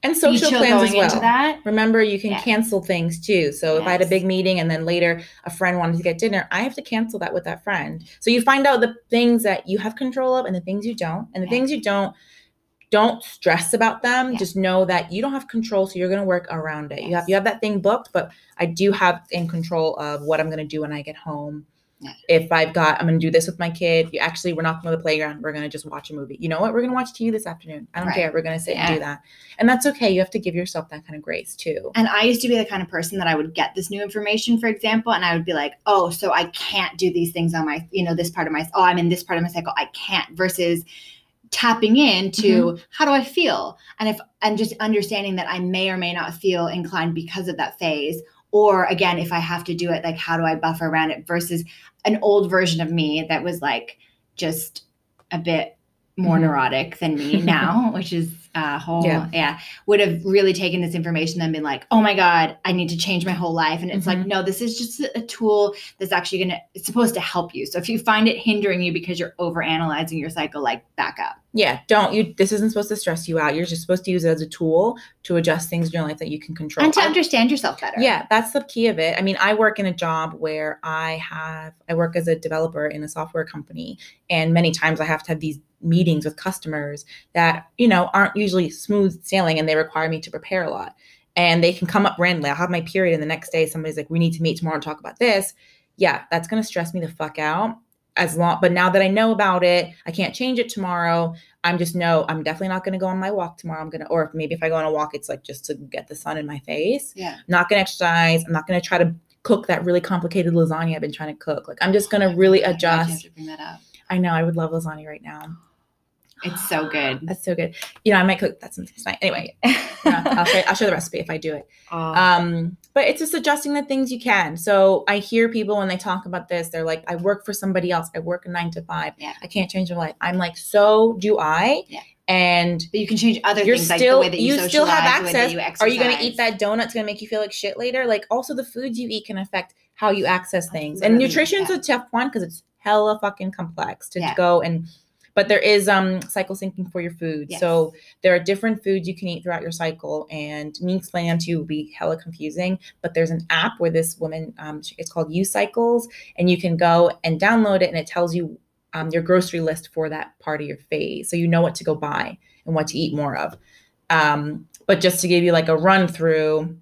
[SPEAKER 2] and social plans as well. Remember, you can cancel things too. So yes. if I had a big meeting and then later a friend wanted to get dinner, I have to cancel that with that friend. So you find out the things that you have control of and the things you don't, and the yeah. things you don't. Don't stress about them. Yeah. Just know that you don't have control, so you're going to work around it. Yes. You have you have that thing booked, but I do have in control of what I'm going to do when I get home if I've got, I'm going to do this with my kid. You actually, we're not going to the playground. We're going to just watch a movie. You know what? We're going to watch TV this afternoon. I don't right. care. We're going to sit yeah. and do that. And that's okay. You have to give yourself that kind of grace too.
[SPEAKER 1] And I used to be the kind of person that I would get this new information, for example, and I would be like, oh, so I can't do these things on my, you know, this part of my, oh, I'm in this part of my cycle. I can't versus tapping into mm-hmm. how do I feel? And if, and just understanding that I may or may not feel inclined because of that phase or again if i have to do it like how do i buffer around it versus an old version of me that was like just a bit more mm-hmm. neurotic than me now, which is a whole yeah. yeah. would have really taken this information and been like, oh my God, I need to change my whole life. And it's mm-hmm. like, no, this is just a tool that's actually gonna it's supposed to help you. So if you find it hindering you because you're over analyzing your cycle, like back up.
[SPEAKER 2] Yeah, don't you this isn't supposed to stress you out. You're just supposed to use it as a tool to adjust things in your life that you can control.
[SPEAKER 1] And to I, understand yourself better.
[SPEAKER 2] Yeah, that's the key of it. I mean, I work in a job where I have I work as a developer in a software company and many times I have to have these meetings with customers that you know aren't usually smooth sailing and they require me to prepare a lot. And they can come up randomly. I'll have my period and the next day somebody's like we need to meet tomorrow and talk about this. Yeah that's going to stress me the fuck out as long but now that i know about it i can't change it tomorrow. I'm just no i'm definitely not going to go on my walk tomorrow. I'm going to or maybe if i go on a walk it's like just to get the sun in my face.
[SPEAKER 1] Yeah.
[SPEAKER 2] Not going to exercise. I'm not going to try to cook that really complicated lasagna i've been trying to cook. Like i'm just going to really adjust. I know I would love lasagna right now.
[SPEAKER 1] It's so good.
[SPEAKER 2] That's so good. You know, I might cook that sometime tonight. Anyway, I'll, show, I'll show the recipe if I do it. Um, but it's just adjusting the things you can. So I hear people when they talk about this, they're like, I work for somebody else. I work a nine to five.
[SPEAKER 1] Yeah.
[SPEAKER 2] I can't change my life. I'm like, so do I.
[SPEAKER 1] Yeah.
[SPEAKER 2] And
[SPEAKER 1] but you can change other you're things, still, like you,
[SPEAKER 2] you still have access. You Are you going to eat that donut? It's going to make you feel like shit later. Like also the foods you eat can affect how you access things. And nutrition's yeah. a tough one because it's hella fucking complex to yeah. go and but there is um cycle syncing for your food. Yes. So there are different foods you can eat throughout your cycle, and me explaining them to you will be hella confusing. But there's an app where this woman, um, it's called U Cycles, and you can go and download it, and it tells you um, your grocery list for that part of your phase, so you know what to go buy and what to eat more of. Um, but just to give you like a run through,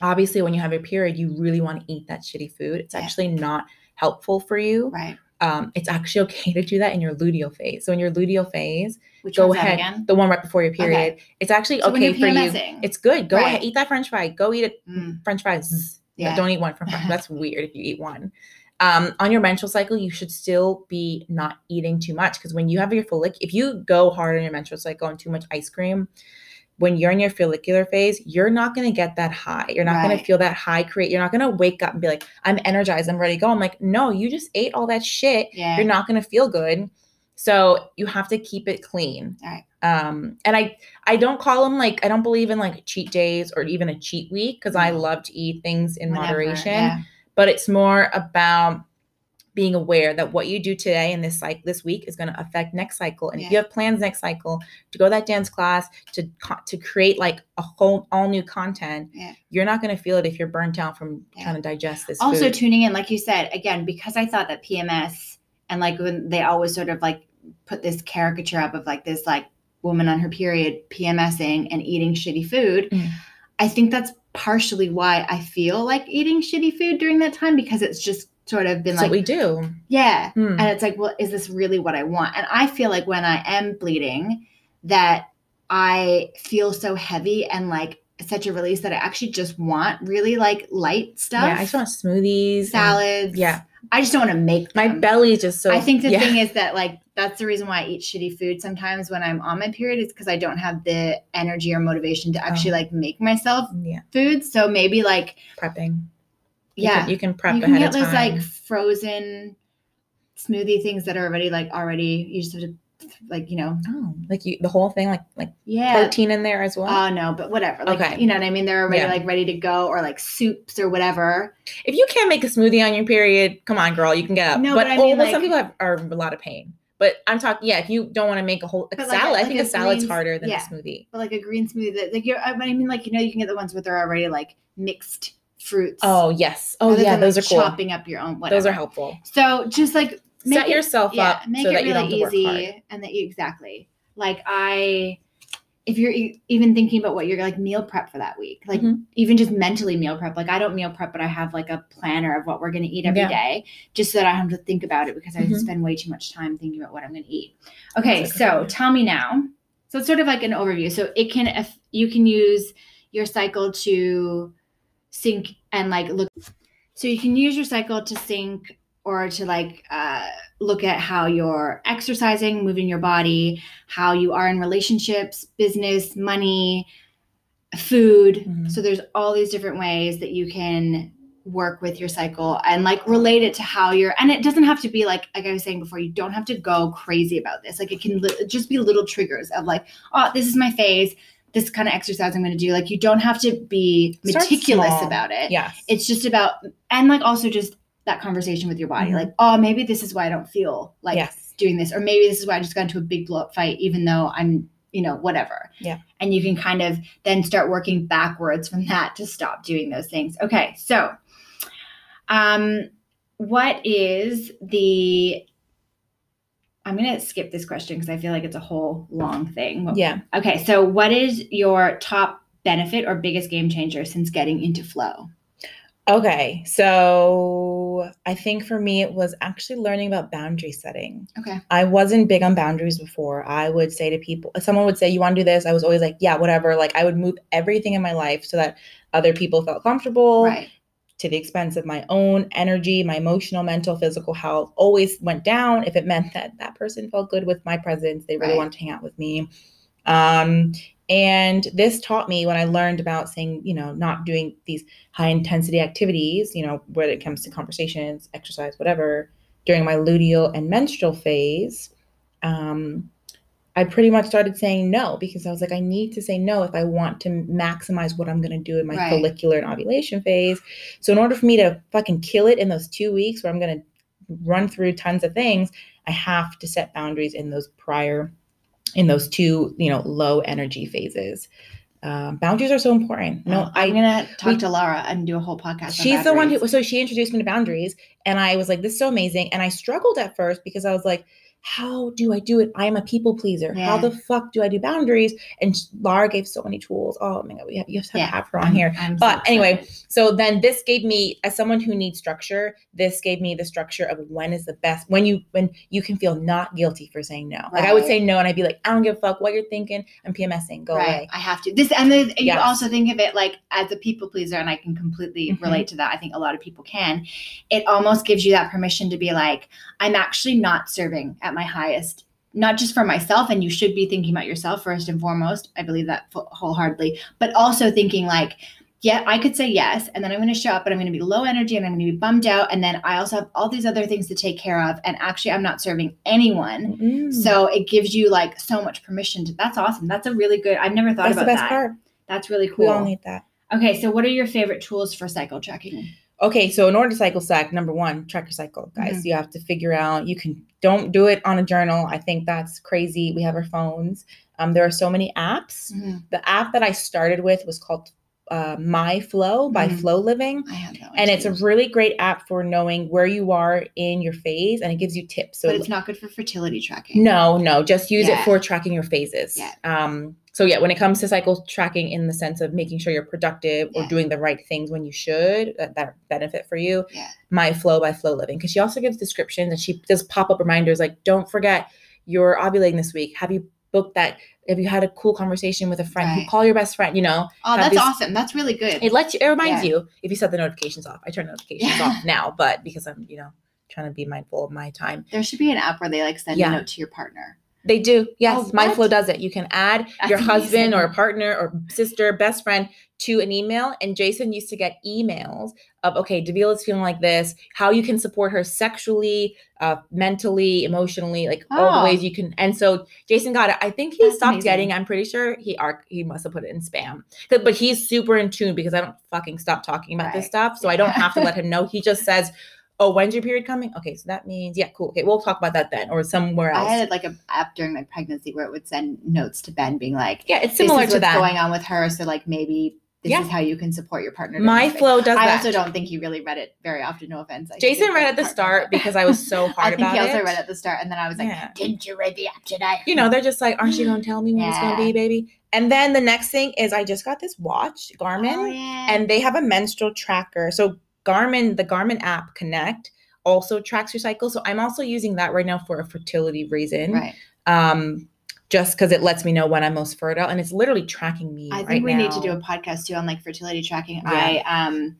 [SPEAKER 2] obviously when you have your period, you really want to eat that shitty food. It's yeah. actually not helpful for you.
[SPEAKER 1] Right
[SPEAKER 2] um, it's actually okay to do that in your luteal phase. So in your luteal phase, Which go ahead. The one right before your period. Okay. It's actually so okay for you. It's good. Go right. ahead, eat that French fry. Go eat it. Mm. French fries. Yeah. No, don't eat one French fry. That's weird if you eat one. Um, on your menstrual cycle, you should still be not eating too much because when you have your follic, if you go hard on your menstrual cycle and too much ice cream, when you're in your follicular phase, you're not going to get that high. You're not right. going to feel that high create. You're not going to wake up and be like, I'm energized. I'm ready to go. I'm like, no, you just ate all that shit. Yeah. You're not going to feel good. So you have to keep it clean.
[SPEAKER 1] Right.
[SPEAKER 2] Um, and I, I don't call them like, I don't believe in like cheat days or even a cheat week because I love to eat things in Whenever, moderation. Yeah. But it's more about being aware that what you do today and this like this week is going to affect next cycle and yeah. if you have plans next cycle to go that dance class to to create like a whole all new content
[SPEAKER 1] yeah.
[SPEAKER 2] you're not going to feel it if you're burnt out from yeah. trying to digest this
[SPEAKER 1] also
[SPEAKER 2] food.
[SPEAKER 1] tuning in like you said again because i thought that pms and like when they always sort of like put this caricature up of like this like woman on her period pmsing and eating shitty food mm. i think that's partially why i feel like eating shitty food during that time because it's just sort of been
[SPEAKER 2] That's
[SPEAKER 1] like
[SPEAKER 2] we do
[SPEAKER 1] yeah hmm. and it's like well is this really what i want and i feel like when i am bleeding that i feel so heavy and like such a release that i actually just want really like light stuff
[SPEAKER 2] yeah i just want smoothies
[SPEAKER 1] salads
[SPEAKER 2] and, yeah
[SPEAKER 1] i just don't want to make
[SPEAKER 2] them. my belly just so
[SPEAKER 1] i think the yeah. thing is that like that's the reason why i eat shitty food sometimes when i'm on my period is because i don't have the energy or motivation to actually oh. like make myself
[SPEAKER 2] yeah.
[SPEAKER 1] food so maybe like
[SPEAKER 2] prepping
[SPEAKER 1] yeah,
[SPEAKER 2] you can, you can prep you can get
[SPEAKER 1] those like frozen smoothie things that are already like already. You just have to like you know.
[SPEAKER 2] Oh like you the whole thing like like yeah. protein in there as well?
[SPEAKER 1] Oh no but whatever like, okay. you know what i mean? They're already yeah. like ready to go or like soups or whatever.
[SPEAKER 2] If you can't make a smoothie on your period come on girl you can get up. No but, but I oh, mean, like, some people have, are a lot of pain. But I'm talking, yeah. If you don't want to make a whole like salad, like I think a, a salad's green, harder than yeah, a smoothie.
[SPEAKER 1] But like a green smoothie, that like you're, I mean, like you know, you can get the ones where they're already like mixed fruits.
[SPEAKER 2] Oh yes. Oh yeah, those like, are cool.
[SPEAKER 1] Chopping up your own. Whatever.
[SPEAKER 2] Those are helpful.
[SPEAKER 1] So just like
[SPEAKER 2] set it, yourself yeah, up make so it that really you don't easy,
[SPEAKER 1] and that you exactly like I. If you're even thinking about what you're like meal prep for that week, like mm-hmm. even just mentally meal prep, like I don't meal prep, but I have like a planner of what we're going to eat every yeah. day, just so that I don't have to think about it because I mm-hmm. spend way too much time thinking about what I'm going to eat. Okay, so tell me now. So it's sort of like an overview. So it can, if you can use your cycle to sync and like look so you can use your cycle to sync or to like uh, look at how you're exercising moving your body how you are in relationships business money food. Mm-hmm. so there's all these different ways that you can work with your cycle and like relate it to how you're and it doesn't have to be like like i was saying before you don't have to go crazy about this. Like it can li- just be little triggers of like oh this is my phase this kind of exercise I'm going to do. Like you don't have to be meticulous about it.
[SPEAKER 2] Yeah.
[SPEAKER 1] It's just about and like also just that conversation with your body. Mm-hmm. Like, oh, maybe this is why I don't feel like yes. doing this, or maybe this is why I just got into a big blow up fight, even though I'm, you know, whatever.
[SPEAKER 2] Yeah.
[SPEAKER 1] And you can kind of then start working backwards from that to stop doing those things. Okay, so um what is the I'm going to skip this question because I feel like it's a whole long thing.
[SPEAKER 2] Yeah.
[SPEAKER 1] Okay. So, what is your top benefit or biggest game changer since getting into flow?
[SPEAKER 2] Okay. So, I think for me, it was actually learning about boundary setting.
[SPEAKER 1] Okay.
[SPEAKER 2] I wasn't big on boundaries before. I would say to people, someone would say, You want to do this? I was always like, Yeah, whatever. Like, I would move everything in my life so that other people felt comfortable.
[SPEAKER 1] Right
[SPEAKER 2] to the expense of my own energy, my emotional, mental, physical health always went down if it meant that that person felt good with my presence. They really right. wanted to hang out with me. Um, and this taught me when I learned about saying, you know, not doing these high intensity activities, you know, when it comes to conversations, exercise, whatever, during my luteal and menstrual phase. Um, I pretty much started saying no because I was like, I need to say no if I want to maximize what I'm going to do in my right. follicular and ovulation phase. So, in order for me to fucking kill it in those two weeks where I'm going to run through tons of things, I have to set boundaries in those prior, in those two, you know, low energy phases. Um, boundaries are so important. No,
[SPEAKER 1] I'm gonna talk we, to Laura and do a whole podcast.
[SPEAKER 2] She's the one who, so she introduced me to boundaries, and I was like, "This is so amazing." And I struggled at first because I was like, how do I do it? I am a people pleaser. Yeah. How the fuck do I do boundaries? And Laura gave so many tools. Oh my god, we have you have to yeah. have her on here. I'm but so anyway, so then this gave me, as someone who needs structure, this gave me the structure of when is the best when you when you can feel not guilty for saying no. Right. Like I would say no, and I'd be like, I don't give a fuck what you're thinking. I'm PMSing. Go right. away.
[SPEAKER 1] I have to. This and then yes. you also think of it like as a people pleaser, and I can completely mm-hmm. relate to that. I think a lot of people can. It almost gives you that permission to be like, I'm actually not serving at my highest not just for myself and you should be thinking about yourself first and foremost i believe that wholeheartedly but also thinking like yeah i could say yes and then i'm going to show up and i'm going to be low energy and i'm going to be bummed out and then i also have all these other things to take care of and actually i'm not serving anyone mm. so it gives you like so much permission to that's awesome that's a really good i've never thought that's about the best that part. that's really cool
[SPEAKER 2] we all need that
[SPEAKER 1] okay so what are your favorite tools for cycle tracking
[SPEAKER 2] Okay, so in order to cycle stack, number one, track your cycle, guys. Mm-hmm. You have to figure out. You can don't do it on a journal. I think that's crazy. We have our phones. Um, there are so many apps. Mm-hmm. The app that I started with was called uh, MyFLO by mm-hmm. FLO Living, and it's a really great app for knowing where you are in your phase, and it gives you tips.
[SPEAKER 1] So but it's not good for fertility tracking.
[SPEAKER 2] No, no, just use yeah. it for tracking your phases. Yeah. Um, so yeah, when it comes to cycle tracking in the sense of making sure you're productive yeah. or doing the right things when you should, that, that benefit for you.
[SPEAKER 1] Yeah.
[SPEAKER 2] MyFLO by FLO Living. Because she also gives descriptions and she does pop-up reminders like, don't forget you're ovulating this week. Have you booked that? Have you had a cool conversation with a friend? Right. call your best friend, you know.
[SPEAKER 1] Oh, that's these, awesome. That's really good.
[SPEAKER 2] It lets you it reminds yeah. you if you set the notifications off. I turn notifications off now, but because I'm, you know, trying to be mindful of my time.
[SPEAKER 1] There should be an app where they like send a note to your partner.
[SPEAKER 2] They do. Yes. Oh, MyFLO does it. You can add That's your husband amazing. or a partner or sister, best friend to an email. And Jason used to get emails of, okay, Davila's feeling like this, how you can support her sexually, uh, mentally, emotionally, like oh. all the ways oh. you can. And so Jason got it. I think he That's stopped amazing. getting, I'm pretty sure he arc he must have put it in spam. But he's super in tune because I don't fucking stop talking about right. this stuff. So I don't have to let him know. He just says, oh, when's your period coming? Okay, so that means yeah, cool. Okay, we'll talk about that then, or somewhere else.
[SPEAKER 1] I had like a app during my pregnancy where it would send notes to Ben, being like,
[SPEAKER 2] yeah, it's similar to that
[SPEAKER 1] going on with her. So like maybe this yeah. is how you can support your partner.
[SPEAKER 2] MyFLO does
[SPEAKER 1] I
[SPEAKER 2] that.
[SPEAKER 1] also don't think he really read it very often. No offense. I
[SPEAKER 2] Jason read at the start because I was so hard about it. I think
[SPEAKER 1] he also read at the start, and then I was like, yeah. "Didn't you read the app today?"
[SPEAKER 2] You know, they're just like, "Aren't you going to tell me when yeah. it's going to be, baby?" And then the next thing is, I just got this watch, Garmin, oh, and they have a menstrual tracker. So Garmin, the Garmin app Connect also tracks your cycle. So I'm also using that right now for a fertility reason.
[SPEAKER 1] Right.
[SPEAKER 2] Um, just because it lets me know when I'm most fertile and it's literally tracking me.
[SPEAKER 1] I
[SPEAKER 2] think
[SPEAKER 1] right
[SPEAKER 2] we
[SPEAKER 1] now. need to do a podcast too on like fertility tracking. Yeah. I um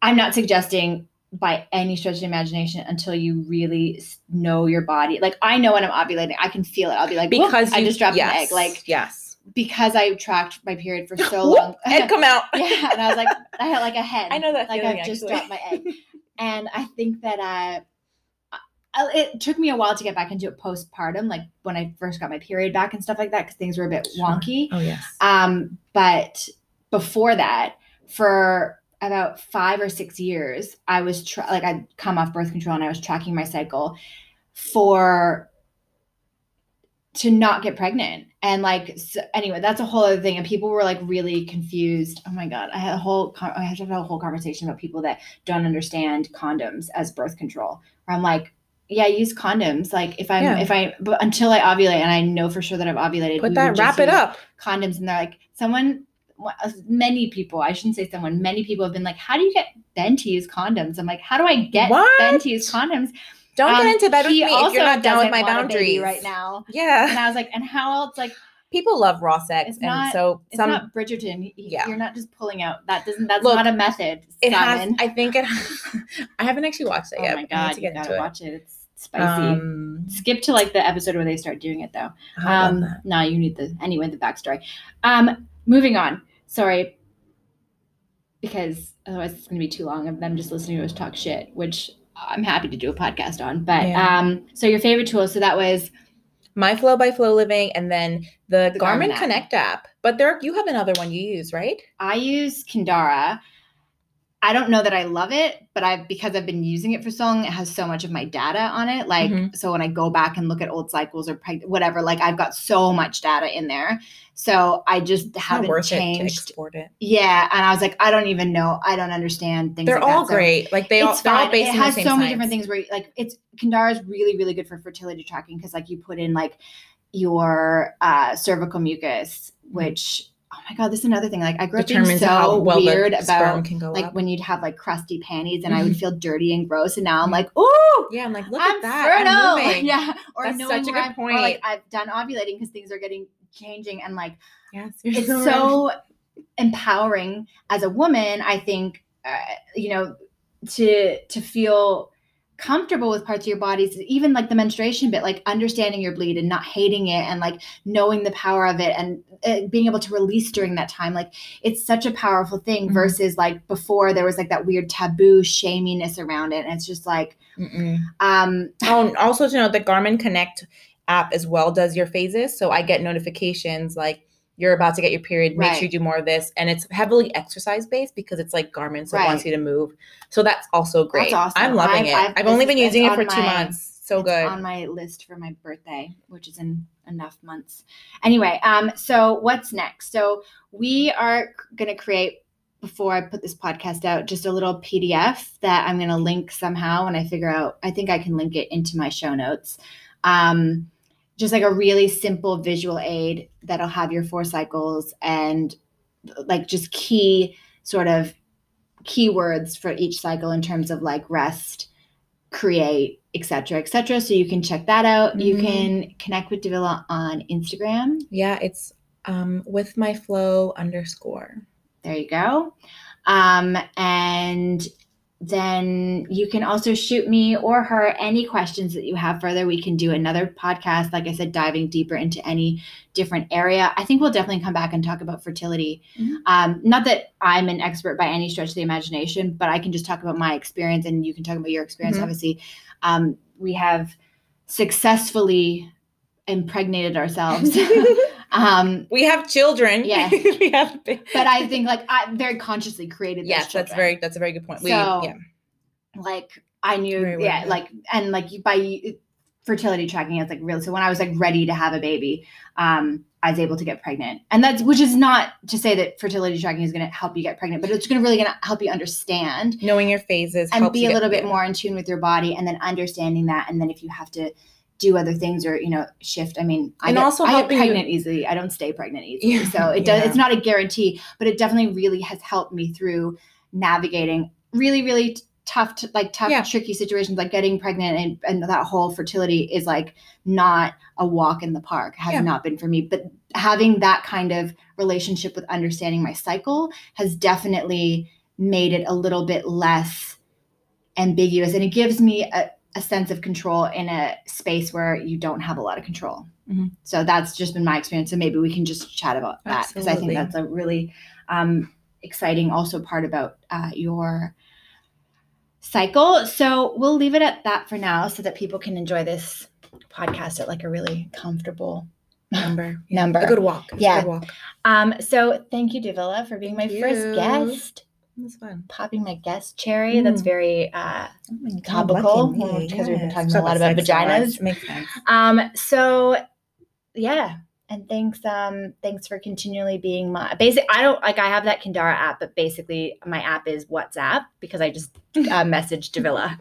[SPEAKER 1] I'm not suggesting by any stretch of imagination until you really know your body. Like I know when I'm ovulating, I can feel it. I'll be like, because you, I just dropped yes, an egg. Like
[SPEAKER 2] yes.
[SPEAKER 1] Because I tracked my period for so long.
[SPEAKER 2] egg come out.
[SPEAKER 1] yeah. And I was like, I had like a head.
[SPEAKER 2] I know that.
[SPEAKER 1] Like
[SPEAKER 2] I
[SPEAKER 1] just dropped my egg. And I think that uh it took me a while to get back into it postpartum, like when I first got my period back and stuff like that, because things were a bit wonky.
[SPEAKER 2] Oh yes.
[SPEAKER 1] Um, but before that, for about five or six years, I was tra- like I'd come off birth control and I was tracking my cycle for to not get pregnant. And like so anyway, that's a whole other thing. And people were like really confused. Oh my god, I had a whole I had to have a whole conversation about people that don't understand condoms as birth control. Where I'm like, yeah, I use condoms. Like if I'm yeah. if I but until I ovulate and I know for sure that I've ovulated,
[SPEAKER 2] put that wrap it up.
[SPEAKER 1] Condoms and they're like someone uh, many people, I shouldn't say someone, many people have been like, How do you get Ben to use condoms? I'm like, How do I get what? Ben to use condoms?
[SPEAKER 2] Don't um, get into bed with me if you're not down with my boundaries.
[SPEAKER 1] right now.
[SPEAKER 2] Yeah.
[SPEAKER 1] And I was like, and how else like
[SPEAKER 2] people love raw sex and
[SPEAKER 1] not,
[SPEAKER 2] so
[SPEAKER 1] some, it's not bridgerton. Yeah. you're not just pulling out that doesn't that's Look, not a method
[SPEAKER 2] it has i think it i haven't actually watched it
[SPEAKER 1] oh
[SPEAKER 2] yet
[SPEAKER 1] oh my god to get you gotta watch it. it. It's spicy. Um, skip to like the episode where they start doing it though. Um no you need the anyway the backstory. Um moving on. Sorry. Because otherwise it's going to be too long of them just listening to us talk shit which i'm happy to do a podcast on but yeah. um so your favorite tool so that was
[SPEAKER 2] MyFLO by FLO Living, and then the, the Garmin, Garmin app. Connect app. But there, you have another one you use, right?
[SPEAKER 1] I use Kindara. I don't know that I love it, but I've because I've been using it for so long, it has so much of my data on it. Like, mm-hmm. so when I go back and look at old cycles or preg- whatever, like I've got so much data in there. So I just it's haven't changed.
[SPEAKER 2] It it.
[SPEAKER 1] Yeah, and I was like, I don't even know. I don't understand things.
[SPEAKER 2] They're
[SPEAKER 1] like
[SPEAKER 2] all great. like they all, they're all based
[SPEAKER 1] it has
[SPEAKER 2] so
[SPEAKER 1] many different things where like it's Kindara is really really good for fertility tracking because like you put in like your uh, cervical mucus, which oh my god, this is another thing. Like I grew up being so well weird about like up. when you'd have like crusty panties and mm-hmm. I would mm-hmm. feel dirty and gross, and now I'm like, oh
[SPEAKER 2] yeah, I'm like, look I'm at that,
[SPEAKER 1] yeah, or That's knowing such a good point. Or, like I've done ovulating because things are getting changing, and like
[SPEAKER 2] yes,
[SPEAKER 1] it's so, so empowering as a woman. I think uh, you know to to feel comfortable with parts of your bodies even like the menstruation bit like understanding your bleed and not hating it and like knowing the power of it and uh, being able to release during that time like it's such a powerful thing mm-hmm. versus like before there was like that weird taboo shaminess around it and it's just like Mm-mm. um
[SPEAKER 2] oh also to note the garmin connect app as well does your phases so i get notifications like you're about to get your period, make right. sure you do more of this. And it's heavily exercise based because it's like Garmin's that right. wants you to move. So that's also great. That's awesome. I'm loving it. I've, I've only been using it for two months. So good.
[SPEAKER 1] On my list for my birthday, which is in enough months. Anyway, um, so what's next? So we are gonna create before I put this podcast out, just a little PDF that I'm gonna link somehow when I figure out I think I can link it into my show notes. Um, just like a really simple visual aid that'll have your four cycles and like just key sort of keywords for each cycle in terms of like rest create etc etc so you can check that out. Mm-hmm. you can connect with davila on instagram.
[SPEAKER 2] Yeah it's um with my flow underscore.
[SPEAKER 1] There you go. Um and then you can also shoot me or her any questions that you have further. We can do another podcast, like I said, diving deeper into any different area. I think we'll definitely come back and talk about fertility. Mm-hmm. Um, not that I'm an expert by any stretch of the imagination, but I can just talk about my experience and you can talk about your experience. Mm-hmm. Obviously, um, we have successfully impregnated ourselves
[SPEAKER 2] Um, we have children.
[SPEAKER 1] Yes. we have. But I think like I very consciously created.
[SPEAKER 2] Yes, that's very that's a very good point. We, so, yeah.
[SPEAKER 1] like I knew, yeah, like and like by fertility tracking, it's like real. So when I was like ready to have a baby, um, I was able to get pregnant, and that's which is not to say that fertility tracking is going to help you get pregnant, but it's going to really going to help you understand
[SPEAKER 2] knowing your phases
[SPEAKER 1] and be a little bit more in tune with your body, and then understanding that, and then if you have to do other things or you know shift i mean i and get, also i get pregnant you. easily i don't stay pregnant easily yeah. so it does yeah. it's not a guarantee but it definitely really has helped me through navigating really really tough like tough yeah. tricky situations like getting pregnant and, and that whole fertility is like not a walk in the park has yeah. not been for me but having that kind of relationship with understanding my cycle has definitely made it a little bit less ambiguous and it gives me a, a sense of control in a space where you don't have a lot of control. Mm-hmm. So that's just been my experience. So maybe we can just chat about that because I think that's a really um, exciting also part about uh, your cycle. So we'll leave it at that for now so that people can enjoy this podcast at like a really comfortable number. number.
[SPEAKER 2] A good walk.
[SPEAKER 1] yeah.
[SPEAKER 2] Good walk.
[SPEAKER 1] Um, so thank you, Davila, for being
[SPEAKER 2] thank
[SPEAKER 1] my you. first guest.
[SPEAKER 2] It was fun.
[SPEAKER 1] Popping my guest cherry. Mm. That's very uh, oh topical because yes. we've been talking a lot about vaginas.
[SPEAKER 2] Makes sense.
[SPEAKER 1] Um, so yeah, and thanks um thanks for continually being my basic i don't like i have that kindara app but basically my app is whatsapp because i just uh, message Davila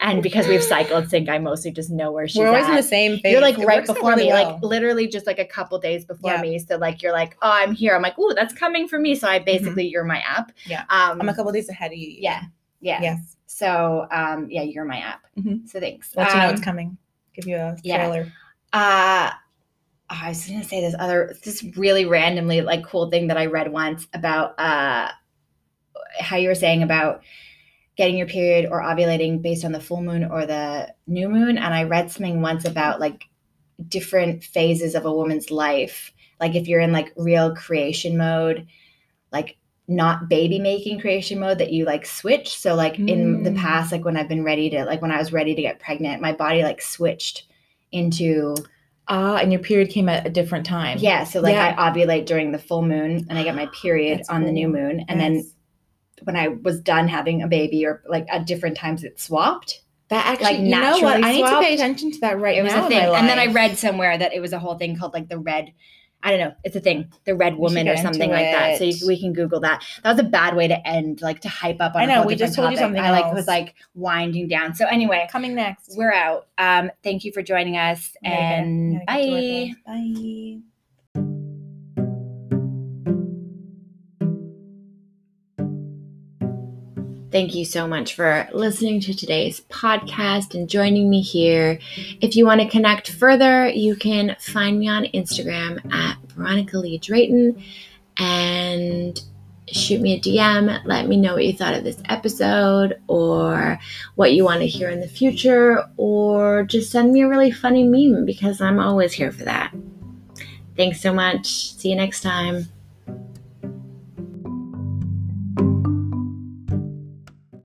[SPEAKER 1] and because we've cycled sync i mostly just know where she's
[SPEAKER 2] we're always
[SPEAKER 1] at.
[SPEAKER 2] in the same
[SPEAKER 1] phase. you're like it right before really me well. like literally just like a couple days before yeah. me so like you're like oh i'm here i'm like oh that's coming for me so i mm-hmm. basically mm-hmm. you're my app
[SPEAKER 2] yeah um i'm a couple days ahead of you
[SPEAKER 1] yeah yeah
[SPEAKER 2] yes
[SPEAKER 1] so um yeah you're my app mm-hmm. so thanks
[SPEAKER 2] let um, you know it's um, coming give you a trailer
[SPEAKER 1] yeah. uh I was going to say this other, this really randomly like cool thing that I read once about uh, how you were saying about getting your period or ovulating based on the full moon or the new moon. And I read something once about like different phases of a woman's life. Like if you're in like real creation mode, like not baby making creation mode that you like switch. So like mm. in the mm. past, like when I've been ready to, like when I was ready to get pregnant, my body like switched into
[SPEAKER 2] Ah, and your period came at a different time.
[SPEAKER 1] Yeah. So like yeah. I ovulate during the full moon and I get my period That's on cool. the new moon. And yes. then when I was done having a baby or like at different times it swapped.
[SPEAKER 2] That actually, like, you know what? I need to pay attention to that right it
[SPEAKER 1] now.
[SPEAKER 2] Was a
[SPEAKER 1] thing. And then I read somewhere that it was a whole thing called like the red I don't know. It's a thing. The Red Woman or something like that. So you, we can Google that. That was a bad way to end, like to hype up on. I know. we just told topic. you something. I like else. was like winding down. So anyway,
[SPEAKER 2] coming next,
[SPEAKER 1] we're out. Um, thank you for joining us, and bye.
[SPEAKER 2] Bye.
[SPEAKER 1] Thank you so much for listening to today's podcast and joining me here. If you want to connect further, you can find me on Instagram at Veronica Lee Drayton and shoot me a DM. Let me know what you thought of this episode or what you want to hear in the future, or just send me a really funny meme because I'm always here for that. Thanks so much. See you next time.